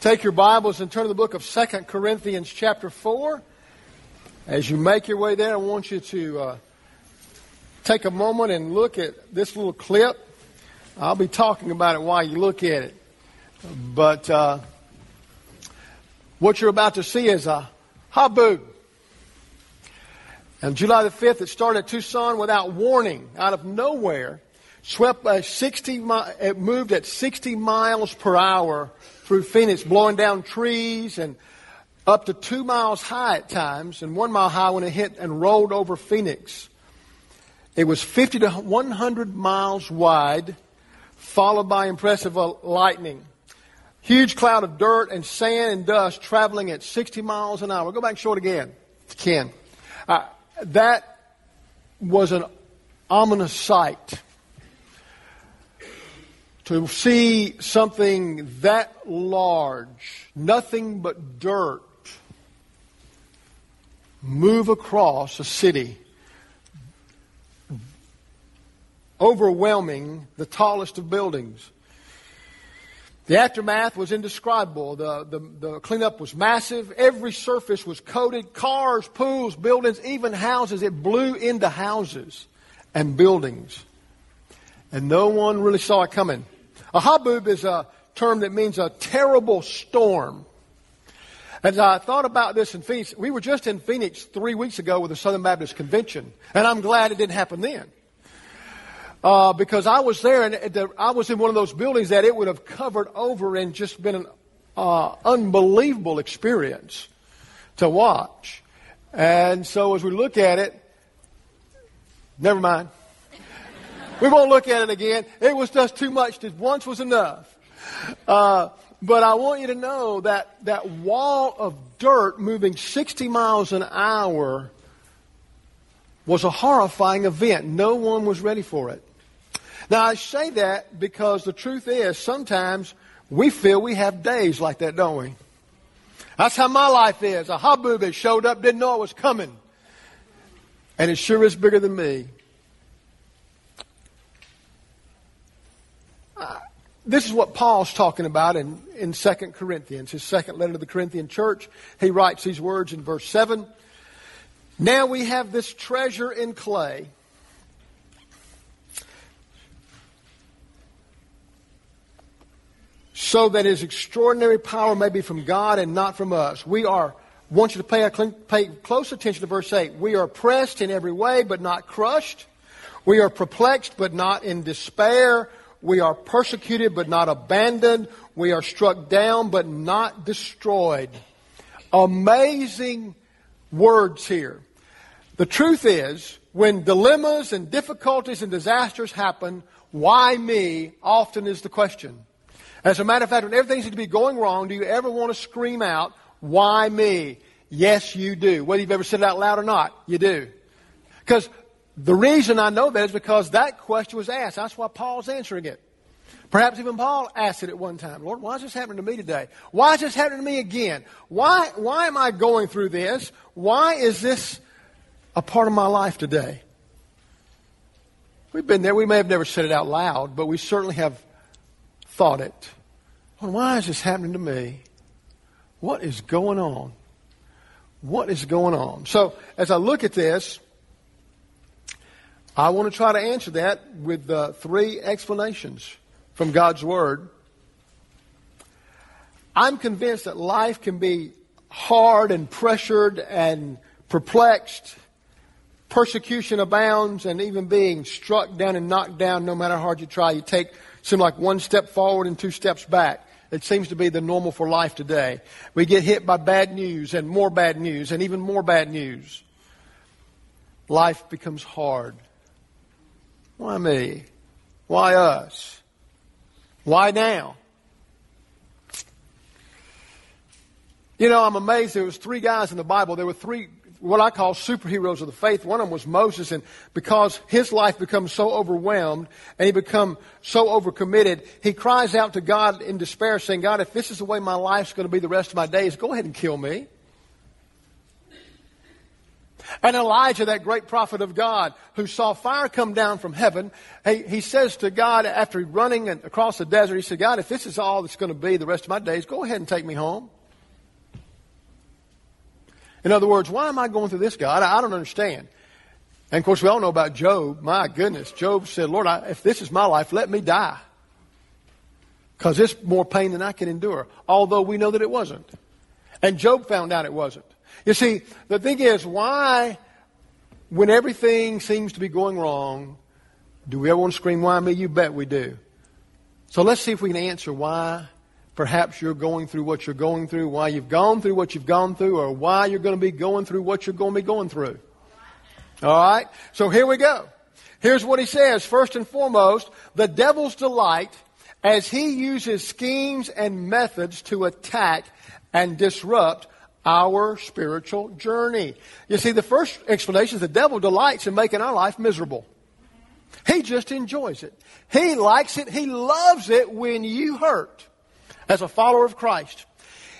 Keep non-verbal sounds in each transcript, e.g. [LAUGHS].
Take your Bibles and turn to the book of 2 Corinthians, chapter 4. As you make your way there, I want you to uh, take a moment and look at this little clip. I'll be talking about it while you look at it. But uh, what you're about to see is a haboob. On July the 5th, it started at Tucson without warning, out of nowhere. Swept by 60, it moved at 60 miles per hour through Phoenix, blowing down trees and up to two miles high at times, and one mile high when it hit and rolled over Phoenix. It was 50 to 100 miles wide, followed by impressive lightning. Huge cloud of dirt and sand and dust traveling at 60 miles an hour. Go back short again, Ken. Uh, that was an ominous sight to see something that large, nothing but dirt, move across a city, overwhelming the tallest of buildings. The aftermath was indescribable. The, the, the, cleanup was massive. Every surface was coated. Cars, pools, buildings, even houses. It blew into houses and buildings. And no one really saw it coming. A haboob is a term that means a terrible storm. As I thought about this in Phoenix, we were just in Phoenix three weeks ago with the Southern Baptist Convention, and I'm glad it didn't happen then. Uh, because I was there and the, I was in one of those buildings that it would have covered over and just been an uh, unbelievable experience to watch. And so as we look at it, never mind. We won't look at it again. It was just too much. Once was enough. Uh, but I want you to know that that wall of dirt moving 60 miles an hour was a horrifying event. No one was ready for it. Now, I say that because the truth is sometimes we feel we have days like that, don't we? That's how my life is. A haboob that showed up, didn't know it was coming. And it sure is bigger than me. This is what Paul's talking about in, in 2 Corinthians, his second letter to the Corinthian church. He writes these words in verse 7. Now we have this treasure in clay. So that his extraordinary power may be from God and not from us. We are, want you to pay, a, pay close attention to verse 8. We are pressed in every way, but not crushed. We are perplexed, but not in despair. We are persecuted but not abandoned. We are struck down but not destroyed. Amazing words here. The truth is, when dilemmas and difficulties and disasters happen, why me often is the question. As a matter of fact, when everything seems to be going wrong, do you ever want to scream out, why me? Yes, you do. Whether you've ever said it out loud or not, you do. Because the reason I know that is because that question was asked. That's why Paul's answering it. Perhaps even Paul asked it at one time. Lord, why is this happening to me today? Why is this happening to me again? Why, why am I going through this? Why is this a part of my life today? We've been there. We may have never said it out loud, but we certainly have thought it. Why is this happening to me? What is going on? What is going on? So, as I look at this, I want to try to answer that with uh, three explanations from God's Word. I'm convinced that life can be hard and pressured and perplexed. Persecution abounds, and even being struck down and knocked down, no matter how hard you try, you take seem like one step forward and two steps back. It seems to be the normal for life today. We get hit by bad news and more bad news and even more bad news. Life becomes hard. Why me? Why us? Why now? You know, I'm amazed there was three guys in the Bible. There were three what I call superheroes of the faith. One of them was Moses, and because his life becomes so overwhelmed and he become so overcommitted, he cries out to God in despair, saying, God, if this is the way my life's going to be the rest of my days, go ahead and kill me. And Elijah, that great prophet of God, who saw fire come down from heaven, he, he says to God after running across the desert, he said, God, if this is all that's going to be the rest of my days, go ahead and take me home. In other words, why am I going through this, God? I, I don't understand. And of course, we all know about Job. My goodness, Job said, Lord, I, if this is my life, let me die. Because it's more pain than I can endure. Although we know that it wasn't. And Job found out it wasn't. You see, the thing is, why, when everything seems to be going wrong, do we ever want to scream, why me? You bet we do. So let's see if we can answer why perhaps you're going through what you're going through, why you've gone through what you've gone through, or why you're going to be going through what you're going to be going through. All right? So here we go. Here's what he says. First and foremost, the devil's delight as he uses schemes and methods to attack and disrupt our spiritual journey. You see, the first explanation is the devil delights in making our life miserable. He just enjoys it. He likes it. He loves it when you hurt as a follower of Christ.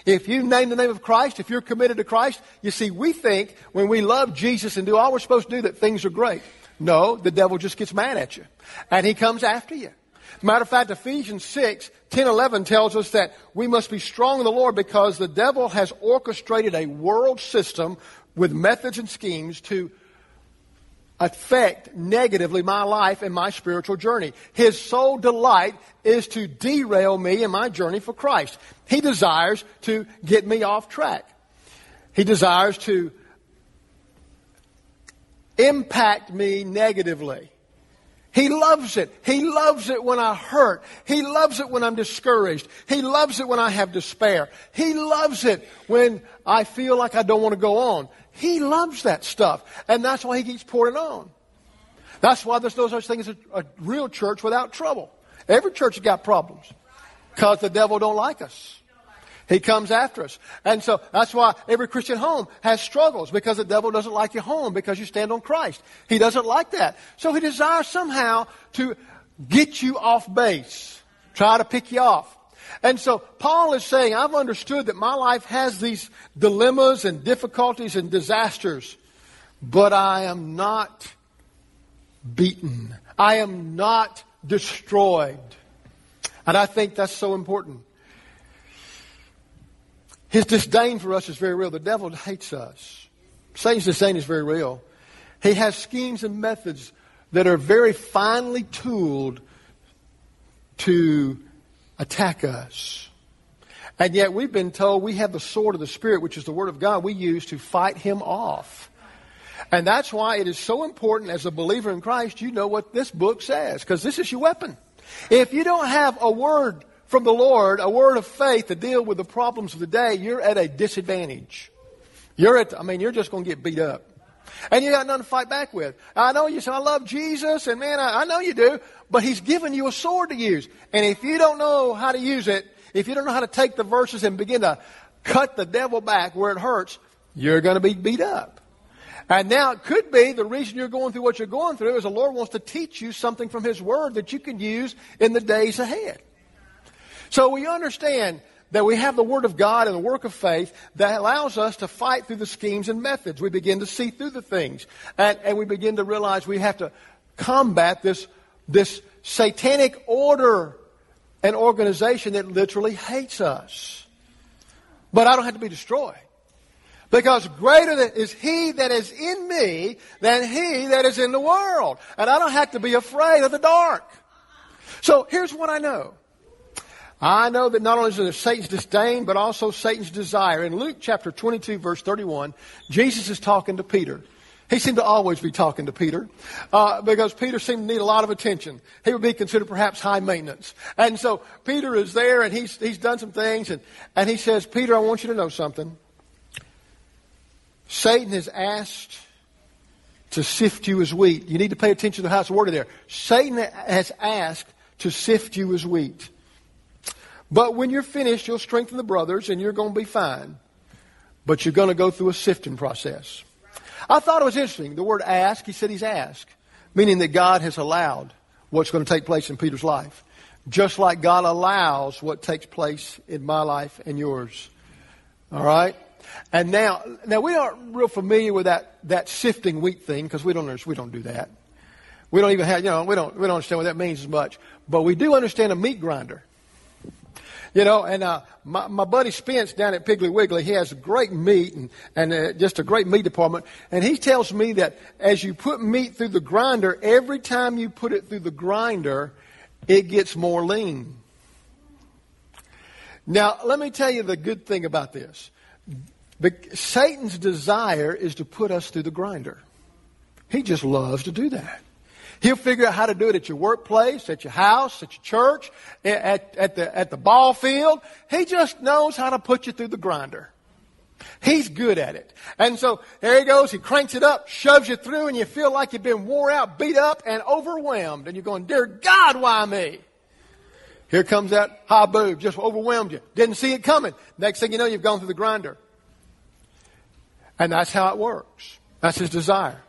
If you name the name of Christ, if you're committed to Christ, you see, we think when we love Jesus and do all we're supposed to do that things are great. No, the devil just gets mad at you. And he comes after you. Matter of fact, Ephesians 6, 10, 11 tells us that we must be strong in the Lord because the devil has orchestrated a world system with methods and schemes to affect negatively my life and my spiritual journey. His sole delight is to derail me in my journey for Christ. He desires to get me off track. He desires to impact me negatively. He loves it. He loves it when I hurt. He loves it when I'm discouraged. He loves it when I have despair. He loves it when I feel like I don't want to go on. He loves that stuff. And that's why he keeps pouring on. That's why there's no such thing as a, a real church without trouble. Every church has got problems. Because the devil don't like us. He comes after us. And so that's why every Christian home has struggles because the devil doesn't like your home because you stand on Christ. He doesn't like that. So he desires somehow to get you off base, try to pick you off. And so Paul is saying, I've understood that my life has these dilemmas and difficulties and disasters, but I am not beaten. I am not destroyed. And I think that's so important. His disdain for us is very real. The devil hates us. Satan's disdain is very real. He has schemes and methods that are very finely tooled to attack us. And yet we've been told we have the sword of the Spirit, which is the Word of God, we use to fight him off. And that's why it is so important as a believer in Christ, you know what this book says, because this is your weapon. If you don't have a word from the Lord, a word of faith to deal with the problems of the day, you're at a disadvantage. You're at, I mean, you're just going to get beat up. And you got nothing to fight back with. I know you say, I love Jesus, and man, I, I know you do, but He's given you a sword to use. And if you don't know how to use it, if you don't know how to take the verses and begin to cut the devil back where it hurts, you're going to be beat up. And now it could be the reason you're going through what you're going through is the Lord wants to teach you something from His Word that you can use in the days ahead. So we understand that we have the Word of God and the work of faith that allows us to fight through the schemes and methods. We begin to see through the things. And, and we begin to realize we have to combat this, this satanic order and organization that literally hates us. But I don't have to be destroyed. Because greater is He that is in me than He that is in the world. And I don't have to be afraid of the dark. So here's what I know. I know that not only is there Satan's disdain, but also Satan's desire. In Luke chapter 22, verse 31, Jesus is talking to Peter. He seemed to always be talking to Peter uh, because Peter seemed to need a lot of attention. He would be considered perhaps high maintenance. And so Peter is there and he's, he's done some things and, and he says, Peter, I want you to know something. Satan has asked to sift you as wheat. You need to pay attention to the house word there. Satan has asked to sift you as wheat. But when you're finished, you'll strengthen the brothers and you're going to be fine. But you're going to go through a sifting process. I thought it was interesting. The word ask, he said he's asked, meaning that God has allowed what's going to take place in Peter's life. Just like God allows what takes place in my life and yours. All right? And now, now we aren't real familiar with that, that sifting wheat thing because we don't, we don't do that. We don't even have, you know, we don't, we don't understand what that means as much. But we do understand a meat grinder. You know, and uh, my, my buddy Spence down at Piggly Wiggly, he has great meat and, and uh, just a great meat department. And he tells me that as you put meat through the grinder, every time you put it through the grinder, it gets more lean. Now, let me tell you the good thing about this. Satan's desire is to put us through the grinder. He just loves to do that. He'll figure out how to do it at your workplace, at your house, at your church, at, at, the, at the ball field. He just knows how to put you through the grinder. He's good at it. And so there he goes. He cranks it up, shoves you through, and you feel like you've been wore out, beat up, and overwhelmed. And you're going, Dear God, why me? Here comes that haboob, just overwhelmed you. Didn't see it coming. Next thing you know, you've gone through the grinder. And that's how it works. That's his desire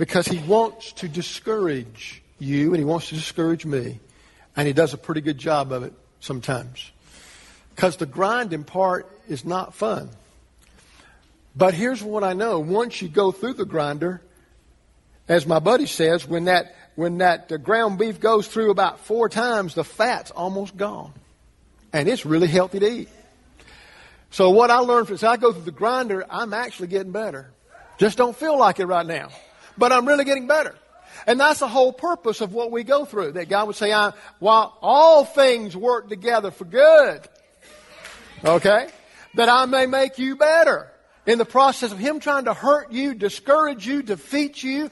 because he wants to discourage you and he wants to discourage me. And he does a pretty good job of it sometimes. Because the grinding part is not fun. But here's what I know. Once you go through the grinder, as my buddy says, when that, when that ground beef goes through about four times, the fat's almost gone. And it's really healthy to eat. So what I learned as I go through the grinder, I'm actually getting better. Just don't feel like it right now but I'm really getting better. And that's the whole purpose of what we go through. That God would say, I, while all things work together for good, okay, that I may make you better. In the process of Him trying to hurt you, discourage you, defeat you,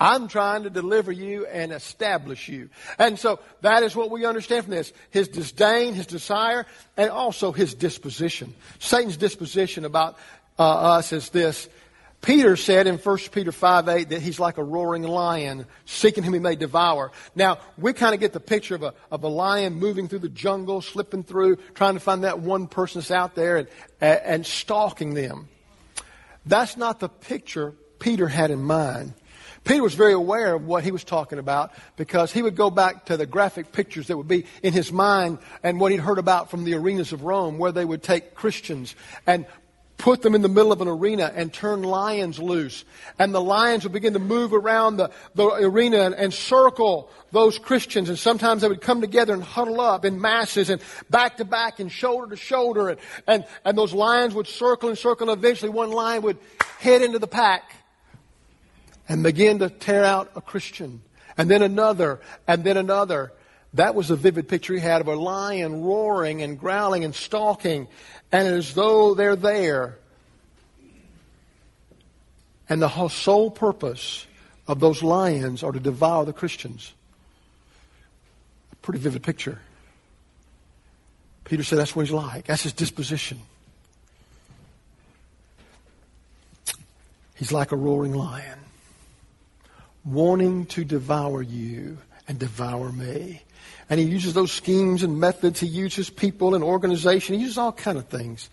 I'm trying to deliver you and establish you. And so that is what we understand from this. His disdain, his desire, and also his disposition. Satan's disposition about uh, us is this. Peter said in 1 Peter 5 8 that he's like a roaring lion, seeking whom he may devour. Now, we kind of get the picture of a, of a lion moving through the jungle, slipping through, trying to find that one person that's out there and, and stalking them. That's not the picture Peter had in mind. Peter was very aware of what he was talking about because he would go back to the graphic pictures that would be in his mind and what he'd heard about from the arenas of Rome where they would take Christians and put them in the middle of an arena and turn lions loose. And the lions would begin to move around the, the arena and, and, circle those Christians. And sometimes they would come together and huddle up in masses and back to back and shoulder to shoulder. And, and, and those lions would circle and circle. And eventually one lion would head into the pack and begin to tear out a Christian. And then another, and then another. That was a vivid picture he had of a lion roaring and growling and stalking and as though they're there. And the sole purpose of those lions are to devour the Christians. A pretty vivid picture. Peter said that's what he's like. That's his disposition. He's like a roaring lion, wanting to devour you and devour me. And he uses those schemes and methods. He uses people and organization. He uses all kind of things.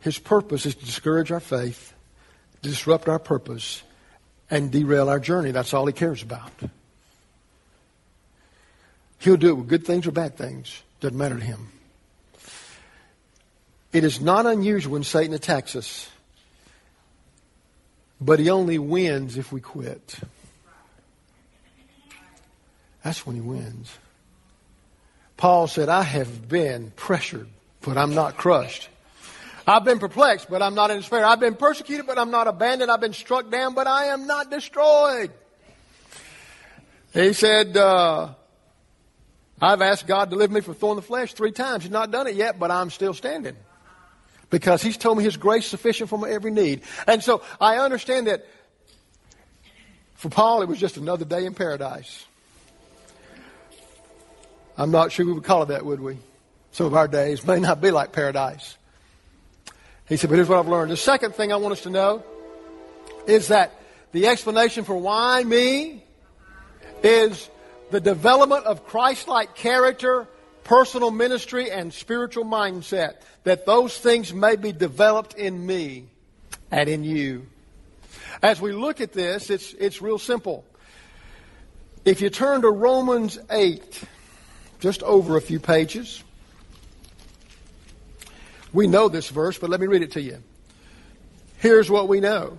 His purpose is to discourage our faith, disrupt our purpose, and derail our journey. That's all he cares about. He'll do it with good things or bad things. Doesn't matter to him. It is not unusual when Satan attacks us but he only wins if we quit. That's when he wins. Paul said, I have been pressured, but I'm not crushed. I've been perplexed, but I'm not in despair. I've been persecuted, but I'm not abandoned. I've been struck down, but I am not destroyed. He said, uh, I've asked God to deliver me from thorn the flesh three times. He's not done it yet, but I'm still standing because he's told me his grace sufficient for my every need. And so I understand that for Paul, it was just another day in paradise. I'm not sure we would call it that, would we? Some of our days may not be like paradise. He said, but here's what I've learned. The second thing I want us to know is that the explanation for why me is the development of Christ-like character personal ministry and spiritual mindset, that those things may be developed in me and in you. As we look at this, it's, it's real simple. If you turn to Romans 8, just over a few pages. We know this verse, but let me read it to you. Here's what we know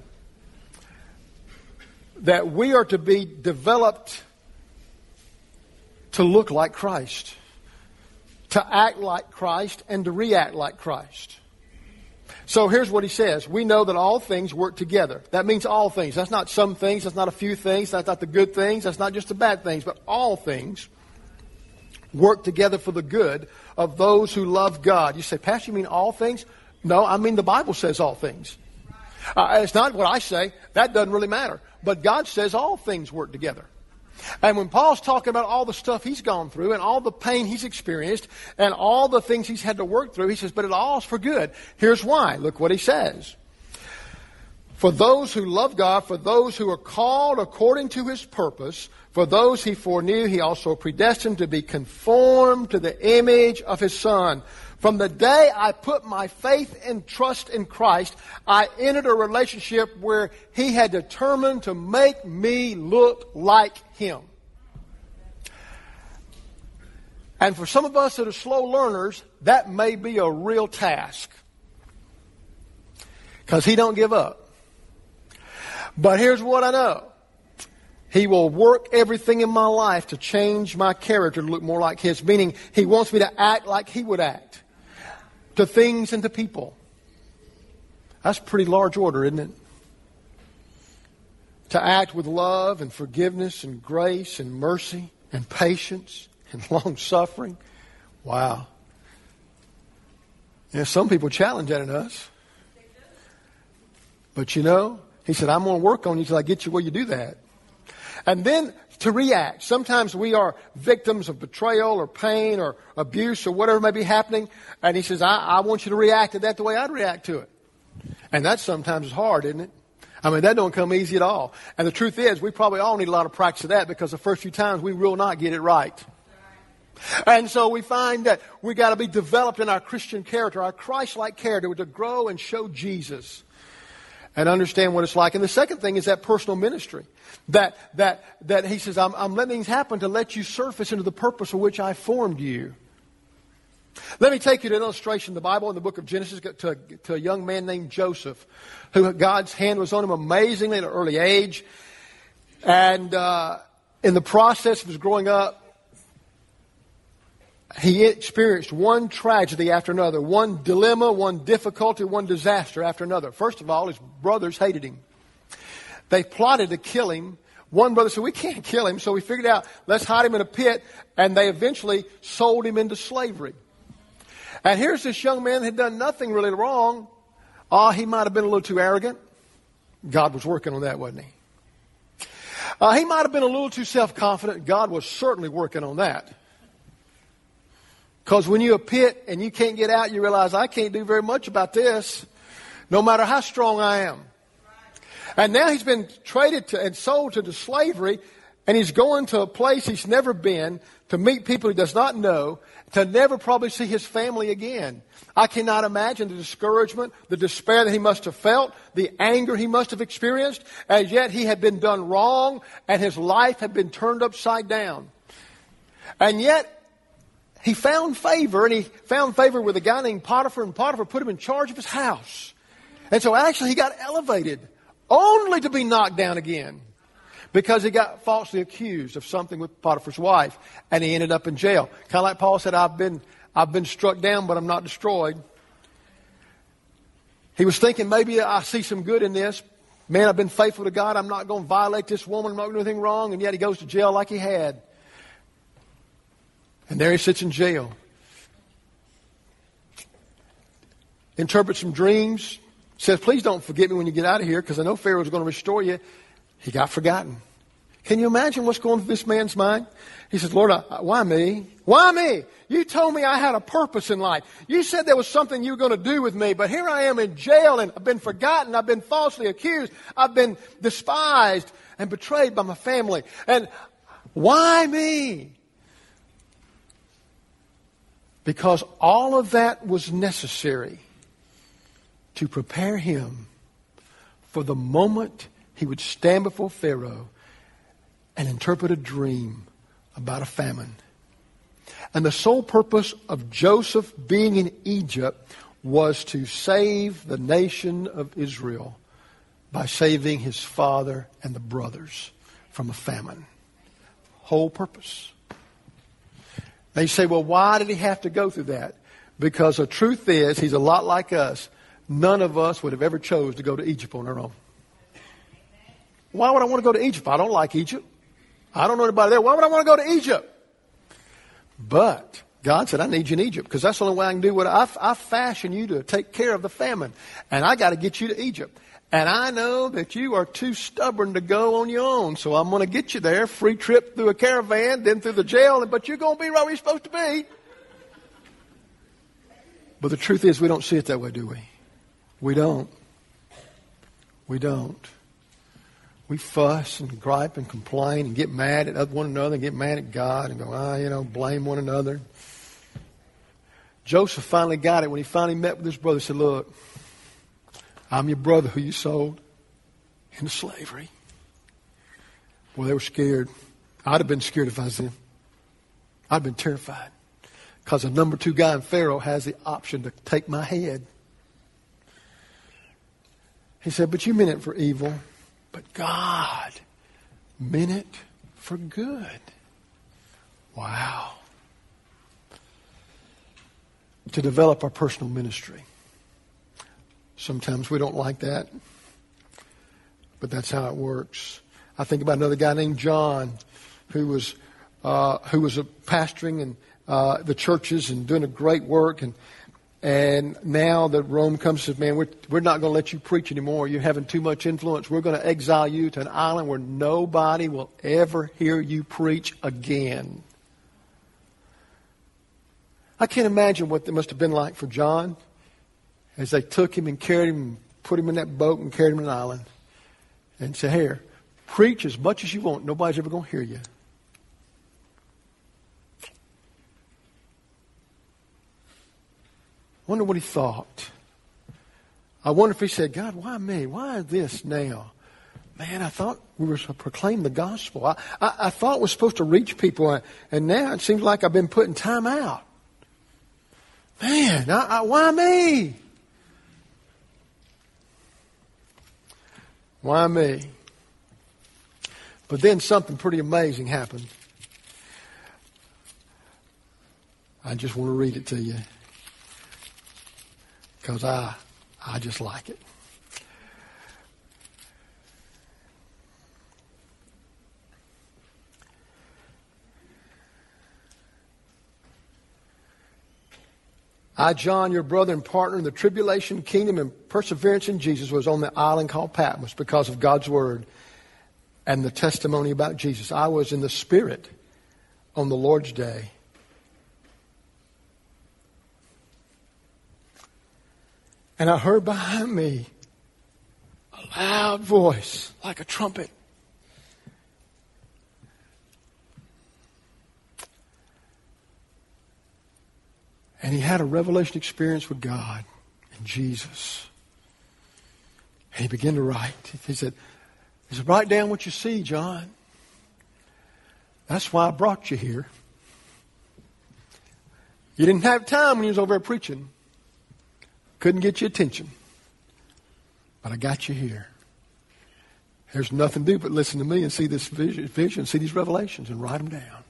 that we are to be developed to look like Christ, to act like Christ, and to react like Christ. So here's what he says. We know that all things work together. That means all things. That's not some things. That's not a few things. That's not the good things. That's not just the bad things. But all things work together for the good of those who love God. You say, Pastor, you mean all things? No, I mean the Bible says all things. Uh, it's not what I say. That doesn't really matter. But God says all things work together. And when Paul's talking about all the stuff he's gone through and all the pain he's experienced and all the things he's had to work through, he says, but it all is for good. Here's why. Look what he says. For those who love God, for those who are called according to his purpose, for those he foreknew, he also predestined to be conformed to the image of his Son from the day I put my faith and trust in Christ, I entered a relationship where He had determined to make me look like Him. And for some of us that are slow learners, that may be a real task. Because He don't give up. But here's what I know. He will work everything in my life to change my character to look more like His, meaning He wants me to act like He would act to things and to people. That's pretty large order, isn't it? To act with love and forgiveness and grace and mercy and patience and [LAUGHS] long suffering. Wow. Yeah, some people challenge that in us. But you know, he said, I'm going to work on you till I get you where you do that. And then to react. Sometimes we are victims of betrayal or pain or abuse or whatever may be happening. And he says, I, I want you to react to that the way I'd react to it. And that sometimes is hard, isn't it? I mean, that don't come easy at all. And the truth is, we probably all need a lot of practice of that because the first few times we will not get it right. And so we find that we got to be developed in our Christian character, our Christ-like character, to grow and show Jesus and understand what it's like. And the second thing is that personal ministry. That, that, that he says, I'm, I'm letting things happen to let you surface into the purpose for which I formed you. Let me take you to an illustration in the Bible in the book of Genesis to, to a young man named Joseph, who God's hand was on him amazingly at an early age. And uh, in the process of his growing up, he experienced one tragedy after another, one dilemma, one difficulty, one disaster after another. First of all, his brothers hated him. They plotted to kill him. One brother said, We can't kill him. So we figured out, let's hide him in a pit. And they eventually sold him into slavery. And here's this young man that had done nothing really wrong. Ah, oh, he might have been a little too arrogant. God was working on that, wasn't he? Uh, he might have been a little too self confident. God was certainly working on that. Because when you're a pit and you can't get out, you realize I can't do very much about this, no matter how strong I am. And now he's been traded to, and sold into slavery, and he's going to a place he's never been to meet people he does not know, to never probably see his family again. I cannot imagine the discouragement, the despair that he must have felt, the anger he must have experienced, as yet he had been done wrong and his life had been turned upside down. And yet, he found favor, and he found favor with a guy named Potiphar, and Potiphar put him in charge of his house. And so actually he got elevated, only to be knocked down again. Because he got falsely accused of something with Potiphar's wife, and he ended up in jail. Kind of like Paul said, I've been, I've been struck down, but I'm not destroyed. He was thinking, maybe I see some good in this. Man, I've been faithful to God. I'm not going to violate this woman. I'm not going to do anything wrong. And yet he goes to jail like he had. And there he sits in jail. Interprets some dreams. Says, please don't forget me when you get out of here because I know Pharaoh's going to restore you. He got forgotten. Can you imagine what's going through this man's mind? He says, Lord, I, why me? Why me? You told me I had a purpose in life. You said there was something you were going to do with me, but here I am in jail and I've been forgotten. I've been falsely accused. I've been despised and betrayed by my family. And why me? Because all of that was necessary to prepare him for the moment he would stand before Pharaoh and interpret a dream about a famine. And the sole purpose of Joseph being in Egypt was to save the nation of Israel by saving his father and the brothers from a famine. Whole purpose. You say, well, why did he have to go through that? Because the truth is, he's a lot like us. None of us would have ever chose to go to Egypt on our own. Why would I want to go to Egypt? I don't like Egypt. I don't know anybody there. Why would I want to go to Egypt? But God said, I need you in Egypt because that's the only way I can do what I, I fashion you to take care of the famine. And I got to get you to Egypt. And I know that you are too stubborn to go on your own. So I'm going to get you there. Free trip through a caravan, then through the jail. But you're going to be right where you're supposed to be. But the truth is, we don't see it that way, do we? We don't. We don't. We fuss and gripe and complain and get mad at one another and get mad at God and go, ah, you know, blame one another. Joseph finally got it when he finally met with his brother. He said, Look, I'm your brother who you sold into slavery. Well, they were scared. I'd have been scared if I was them. I'd have been terrified. Because the number two guy in Pharaoh has the option to take my head. He said, But you meant it for evil. But God meant it for good. Wow. To develop our personal ministry. Sometimes we don't like that, but that's how it works. I think about another guy named John who was uh, who was pastoring and uh, the churches and doing a great work and and now that Rome comes and says, man, we're, we're not going to let you preach anymore. You're having too much influence. We're going to exile you to an island where nobody will ever hear you preach again. I can't imagine what it must have been like for John as they took him and carried him and put him in that boat and carried him to an island and said, Here, preach as much as you want. Nobody's ever going to hear you. Wonder what he thought. I wonder if he said, God, why me? Why this now? Man, I thought we were to proclaim the gospel. I, I, I thought we're supposed to reach people, and now it seems like I've been putting time out. Man, I, why me? Why me? But then something pretty amazing happened. I just want to read it to you because I, I just like it. I, John, your brother and partner in the tribulation, kingdom, and perseverance in Jesus, was on the island called Patmos because of God's word and the testimony about Jesus. I was in the Spirit on the Lord's day And I heard behind me a loud voice like a trumpet. And he had a revelation experience with God and Jesus. And he began to write. He said, he said, write down what you see, John. That's why I brought you here. You didn't have time when you was over there preaching. Couldn't get your attention. But I got you here. There's nothing to do but listen to me and see this vision, see these revelations and write them down.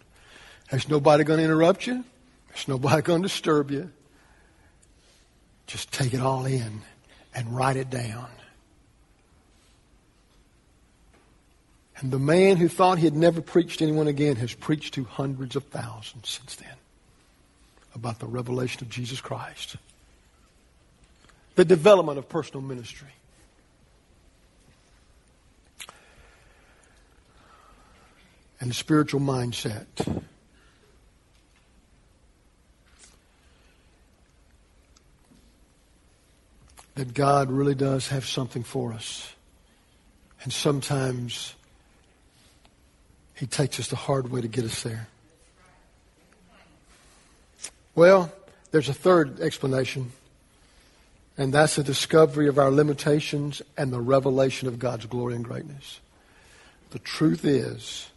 There's nobody going to interrupt you. There's nobody going to disturb you. Just take it all in and write it down. And the man who thought he had never preached to anyone again has preached to hundreds of thousands since then about the revelation of Jesus Christ the development of personal ministry. And the spiritual mindset. That God really does have something for us. And sometimes He takes us the hard way to get us there. Well, there's a third explanation. And that's the discovery of our limitations and the revelation of God's glory and greatness. The truth is,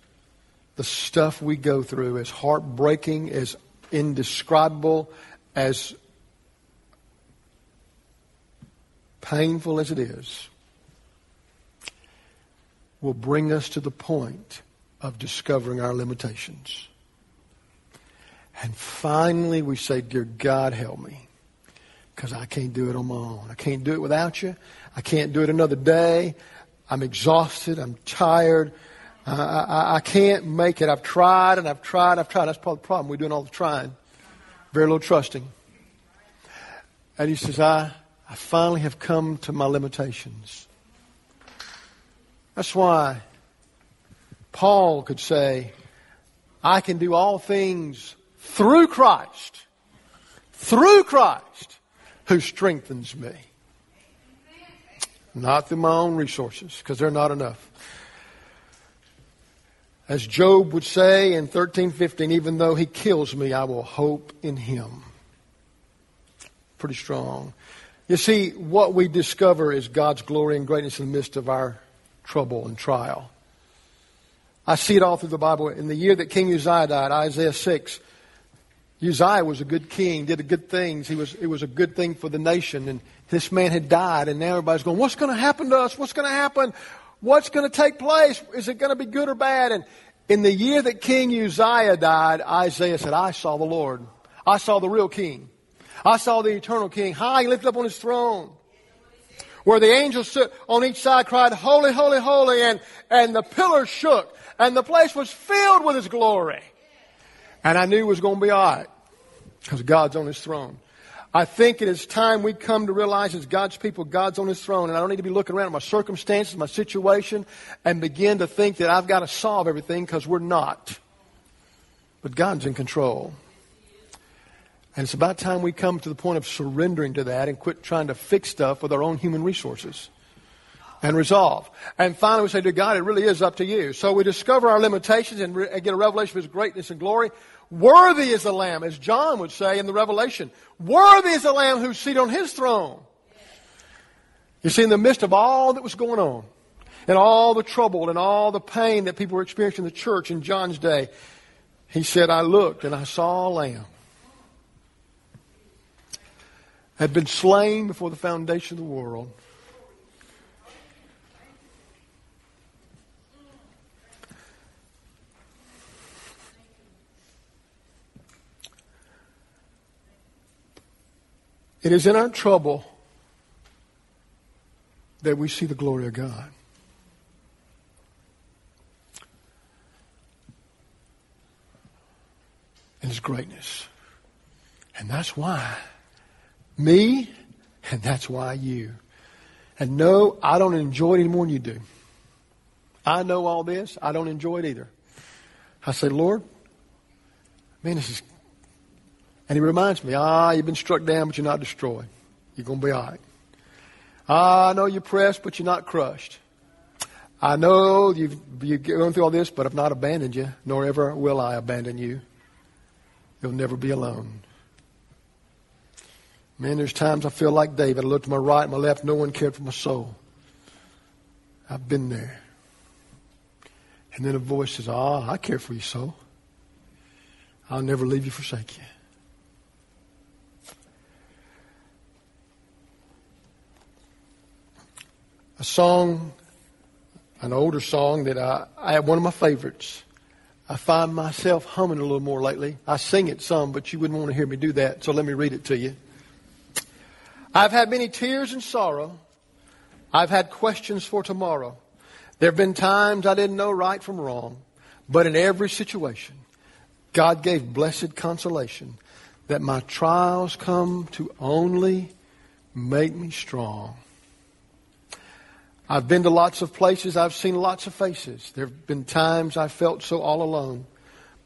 the stuff we go through, as heartbreaking, as indescribable, as painful as it is, will bring us to the point of discovering our limitations. And finally, we say, Dear God, help me. Because I can't do it on my own. I can't do it without you. I can't do it another day. I'm exhausted. I'm tired. Uh, I, I, can't make it. I've tried and I've tried. I've tried. That's part of the problem. We're doing all the trying. Very little trusting. And he says, I, I finally have come to my limitations. That's why Paul could say, I can do all things through Christ, through Christ who strengthens me. Not through my own resources, because they're not enough. As Job would say in 1315, even though he kills me, I will hope in him. Pretty strong. You see, what we discover is God's glory and greatness in the midst of our trouble and trial. I see it all through the Bible. In the year that King Uzziah died, Isaiah 6, Uzziah was a good king, did good things. He was, it was a good thing for the nation. And this man had died, and now everybody's going, What's going to happen to us? What's going to happen? What's going to take place? Is it going to be good or bad? And in the year that King Uzziah died, Isaiah said, I saw the Lord. I saw the real king. I saw the eternal king high lifted up on his throne where the angels stood on each side cried, Holy, holy, holy, and, and the pillars shook, and the place was filled with His glory. And I knew it was going to be all right, because God's on His throne. I think it is time we come to realize as God's people, God's on His throne, and I don't need to be looking around at my circumstances, my situation, and begin to think that I've got to solve everything, because we're not. But God's in control. And it's about time we come to the point of surrendering to that and quit trying to fix stuff with our own human resources and resolve. And finally, we say to God, it really is up to you. So we discover our limitations and, re- and get a revelation of His greatness and glory. Worthy is the Lamb, as John would say in the Revelation. Worthy is the Lamb who's seated on His throne. You see, in the midst of all that was going on, and all the trouble and all the pain that people were experiencing in the church in John's day, he said, I looked and I saw a lamb had been slain before the foundation of the world. It is in our trouble that we see the glory of God. And His greatness. And that's why me, and that's why you. And no, I don't enjoy it any more than you do. I know all this. I don't enjoy it either. I say, Lord, man, this is. And he reminds me, ah, you've been struck down, but you're not destroyed. You're going to be all right. Ah, I know you're pressed, but you're not crushed. I know you've, you've through all this, but I've not abandoned you, nor ever will I abandon you. You'll never be alone. Man, there's times I feel like David. I look to my right my left, no one cared for my soul. I've been there. And then a voice says, Ah, I care for you, soul. I'll never leave you, forsake you. A song, an older song that I, I have one of my favorites. I find myself humming a little more lately. I sing it some, but you wouldn't want to hear me do that, so let me read it to you. I've had many tears and sorrow. I've had questions for tomorrow. There have been times I didn't know right from wrong. But in every situation, God gave blessed consolation that my trials come to only make me strong. I've been to lots of places. I've seen lots of faces. There have been times I felt so all alone.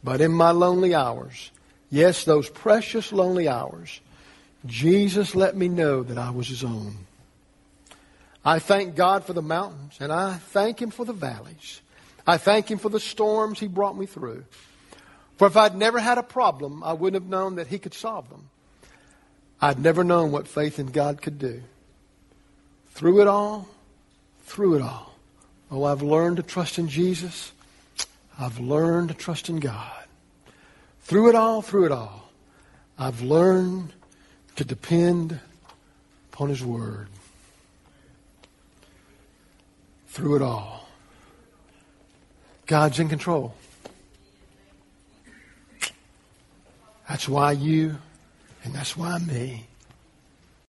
But in my lonely hours, yes, those precious lonely hours, Jesus let me know that I was his own. I thank God for the mountains and I thank him for the valleys. I thank him for the storms he brought me through. For if I'd never had a problem, I wouldn't have known that he could solve them. I'd never known what faith in God could do. Through it all, through it all. Oh, I've learned to trust in Jesus. I've learned to trust in God. Through it all, through it all, I've learned to depend upon His Word. Through it all, God's in control. That's why you, and that's why me.